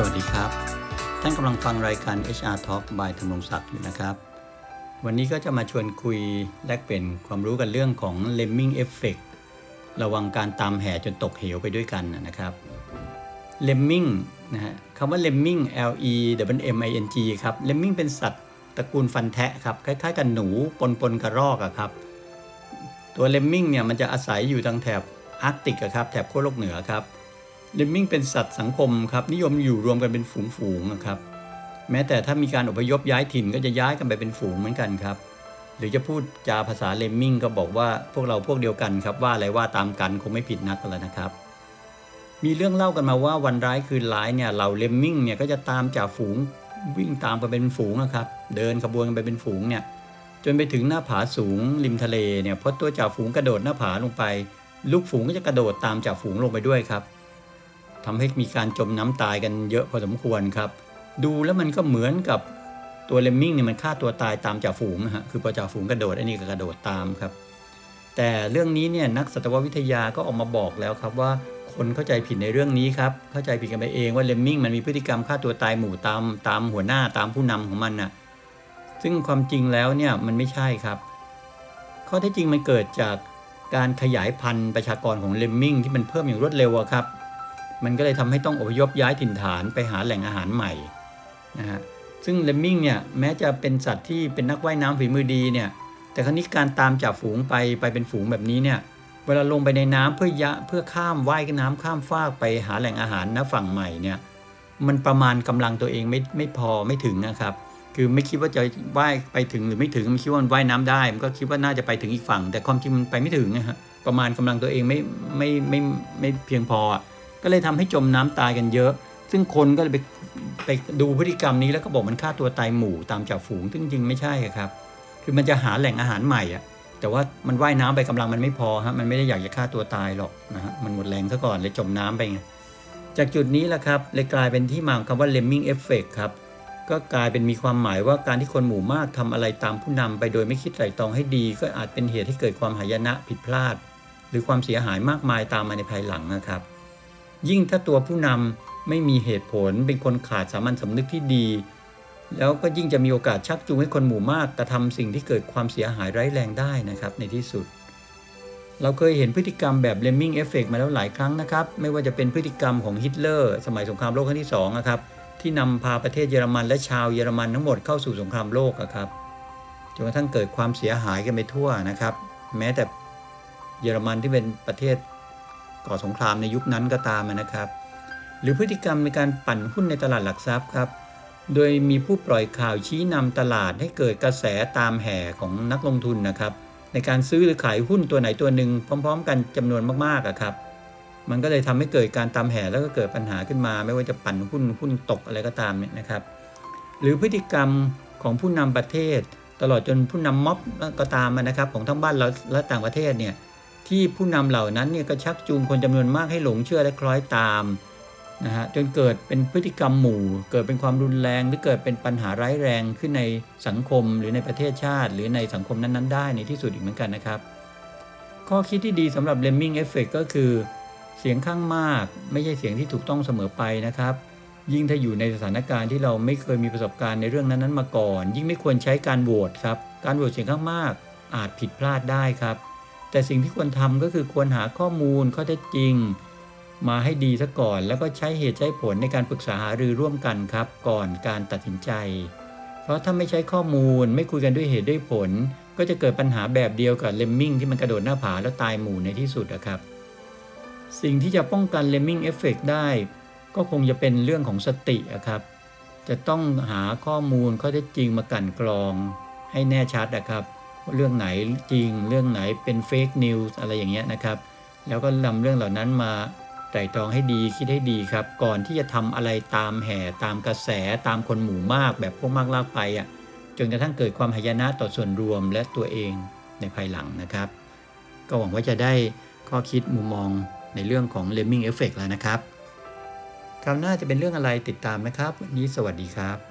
สวัสดีครับ ท่านกำลังฟังรายการ HR Talk by ธรรมรงศักดิ์อยู่นะครับ วันนี้ก็จะมาชวนคุยแลกเปลี่ยนความรู้กันเรื่องของ Lemming Effect ระวังการตามแห่จนตกเหวไปด้วยกันนะครับ Lemming นะฮะคำว่า Lemming L E W M I N G ครับ Lemming เป็นสัตว์ตระกูลฟันแทะครับ คล้ายๆ กับหนูปนปนๆกระรอกอะครับ ตัว Lemming เนี่ยมันจะอาศัยอยู่ทางแถบอาร์กติกครับ แถบขั้วโลกเหนือครับ ลมมิงเป็นสัตว์สังคมครับนิยมอยู่รวมกันเป็นฝูงๆนะครับแม้แต่ถ้ามีการอพยพย้ายถิ่นก็จะย้ายกันไปเป็นฝูงเหมือนกันครับ หรือจะพูดจาภาษาเลมมิงก็บอกว่าพวกเราพวกเดียวกันครับว่าอะไรว่าตามกันคงไม่ผิดนักแล้วนะครับ มีเรื่องเล่ากันมาว่าวันร้ายคืนร้ายเนี่ยเหล่าเลมมิงเนี่ยก็จะตามจ่าฝูงวิ่งตามกันเป็นฝูงนะครับ เดินขบวนกันไปเป็นฝูงเนี่ยจนไปถึงหน้าผาสูงริมทะเลเนี่ยพอตัวจ่าฝูงกระโดดหน้าผาลงไป ลูกฝูงก็จะกระโดดตามจ่าฝูงลงไปด้วยครับ ทำให้มีการจมน้ำตายกันเยอะพอสมควรครับ ดูแล้วมันก็เหมือนกับตัวเลมมิงเนี่ยมันฆ่าตัวตายตามจ่าฝูงนะฮะคือพอจ่าฝูงกระโดดไอ้นี่ก็กระโดดตามครับ แต่เรื่องนี้เนี่ยนักสัตววิทยาก็ออกมาบอกแล้วครับว่าคนเข้าใจผิดในเรื่องนี้ครับเข้าใจผิดกันไปเองว่าเลมมิงมันมีพฤติกรรมฆ่าตัวตายหมู่ตามตามหัวหน้าตามผู้นำของมันน่ะซึ่งความจริงแล้วเนี่ยมันไม่ใช่ครับ ข้อเท็จจริงมันเกิดจากการขยายพันธุ์ประชากรของเลมมิงที่มันเพิ่มอย่างรวดเร็วครับ มันก็เลยทำให้ต้องอพยพย้ายถิ่นฐานไปหาแหล่งอาหารใหม่นะฮะซึ่งเลมมิงเนี่ยแม้จะเป็นสัตว์ที่เป็นนักว่ายน้ำฝีมือดีเนี่ยแต่ครั้นี้การตามจับฝูงไปไปเป็นฝูงแบบนี้เนี่ยเวลาลงไปในน้ำเพื่อยะเพื่อข้ามว่ายน้ำข้ามฟากไปหาแหล่งอาหารณฝั่งใหม่เนี่ยมันประมาณกำลังตัวเองไม่ไม่พอไม่ถึงนะครับ คือไม่คิดว่าจะว่ายไปถึงหรือไม่ถึงมันคิดว่ามันว่ายน้ำได้ มันก็คิดว่าน่าจะไปถึงอีกฝั่ง แต่ความจริงมันไปไม่ถึงนะฮะประมาณกำลังตัวเองไม่ไม่ไม่ไม่เพียงพอ ก็เลยทำให้จมน้ำตายกันเยอะ ซึ่งคนก็เลยไปไปดูพฤติกรรมนี้แล้วก็บอกมันฆ่าตัวตายหมู่ตามจ่าฝูงซึ่งจริงไม่ใช่ครับ คือมันจะหาแหล่งอาหารใหม่อะแต่ว่ามันว่ายน้ำไปกำลังมันไม่พอฮะมันไม่ได้อยากจะฆ่าตัวตายหรอกนะฮะมันหมดแรงซะก่อนเลยจมน้ำไปไงจากจุดนี้แหละครับเลยกลายเป็นที่มาของคำว่า lemming effect ครับก็กลายเป็นมีความหมายว่าการที่คนหมู่มากทำอะไรตามผู้นำไปโดยไม่คิดไตร่ตรองให้ดี ก็อาจเป็นเหตุให้เกิดความหายนะผิดพลาด หรือความเสียหายมากมายตามมาในภายหลังนะครับ ยิ่งถ้าตัวผู้นำไม่มีเหตุผลเป็นคนขาดสามัญสำนึกที่ดี แล้วก็ยิ่งจะมีโอกาสชักจูงให้คนหมู่มากกระทำสิ่งที่เกิดความเสียหายร้ายแรงได้นะครับในที่สุด เราเคยเห็นพฤติกรรมแบบ Lemming Effect มาแล้วหลายครั้งนะครับ ไม่ว่าจะเป็นพฤติกรรมของฮิตเลอร์สมัยสงครามโลกครั้งที่2นะครับที่นำพาประเทศเยอรมันและชาวเยอรมันทั้งหมดเข้าสู่สงครามโลกอะครับจนกระทั่งเกิดความเสียหายกันไปทั่วนะครับ แม้แต่เยอรมันที่เป็นประเทศ ก่อสงครามในยุคนั้นก็ตามนะครับ หรือพฤติกรรมในการปั่นหุ้นในตลาดหลักทรัพย์ครับ โดยมีผู้ปล่อยข่าวชี้นำตลาดให้เกิดกระแสตามแห่ของนักลงทุนนะครับ ในการซื้อหรือขายหุ้นตัวไหนตัวหนึ่งพร้อม ๆ กันจำนวนมากๆอะครับ มันก็เลยทำให้เกิดการตามแห่แล้วก็เกิดปัญหาขึ้นมา ไม่ว่าจะปั่นหุ้นหุ้นตกอะไรก็ตามเนี่ยนะครับ หรือพฤติกรรมของผู้นำประเทศ ตลอดจนผู้นำม็อบก็ตามนะครับ ของทั้งบ้านเราและต่างประเทศเนี่ย ที่ผู้นำเหล่านั้นเนี่ยก็ชักจูงคนจำนวนมากให้หลงเชื่อและคล้อยตามนะฮะจนเกิดเป็นพฤติกรรมหมู่ เกิดเป็นความรุนแรงหรือเกิดเป็นปัญหาร้ายแรงขึ้นในสังคมหรือในประเทศชาติ หรือในสังคมนั้น ๆ ได้ในที่สุดอีกเหมือนกันนะครับ ข้อคิดที่ดีสำหรับ Lemming Effect ก็คือ เสียงข้างมากไม่ใช่เสียงที่ถูกต้องเสมอไปนะครับ ยิ่งถ้าอยู่ในสถานการณ์ที่เราไม่เคยมีประสบการณ์ในเรื่องนั้นๆมาก่อน ยิ่งไม่ควรใช้การโหวตครับการโหวตเสียงข้างมากอาจผิดพลาดได้ครับ แต่สิ่งที่ควรทำก็คือควรหาข้อมูลข้อเท็จจริง มาให้ดีซะก่อน แล้วก็ใช้เหตุใช้ผลในการปรึกษาหารือร่วมกันครับ ก่อนการตัดสินใจ เพราะถ้าไม่ใช้ข้อมูลไม่คุยกันด้วยเหตุด้วยผล ก็จะเกิดปัญหาแบบเดียวกับเลมมิงที่มันกระโดดหน้าผาแล้วตายหมู่ในที่สุดนะครับสิ่งที่จะป้องกัน Lemming Effect ได้ ก็คงจะเป็นเรื่องของสติอะครับ จะต้องหาข้อมูลข้อเท็จจริงมากันกรองให้แน่ชัดนะครับ เรื่องไหนจริง เรื่องไหนเป็นเฟกนิวส์อะไรอย่างเงี้ยนะครับ แล้วก็นำเรื่องเหล่านั้นมาไตร่ตรองให้ดีคิดให้ดีครับ ก่อนที่จะทำอะไรตามแห่ตามกระแสตามคนหมู่มากแบบพวกมากลากไปอะจนกระทั่งเกิดความหายนะต่อส่วนรวมและตัวเองในภายหลังนะครับ ก็หวังว่าจะได้ข้อคิดมุมมองในเรื่องของ Lemming Effect แล้วนะครับ คราวหน้าจะเป็นเรื่องอะไรติดตามนะครับ วันนี้สวัสดีครับ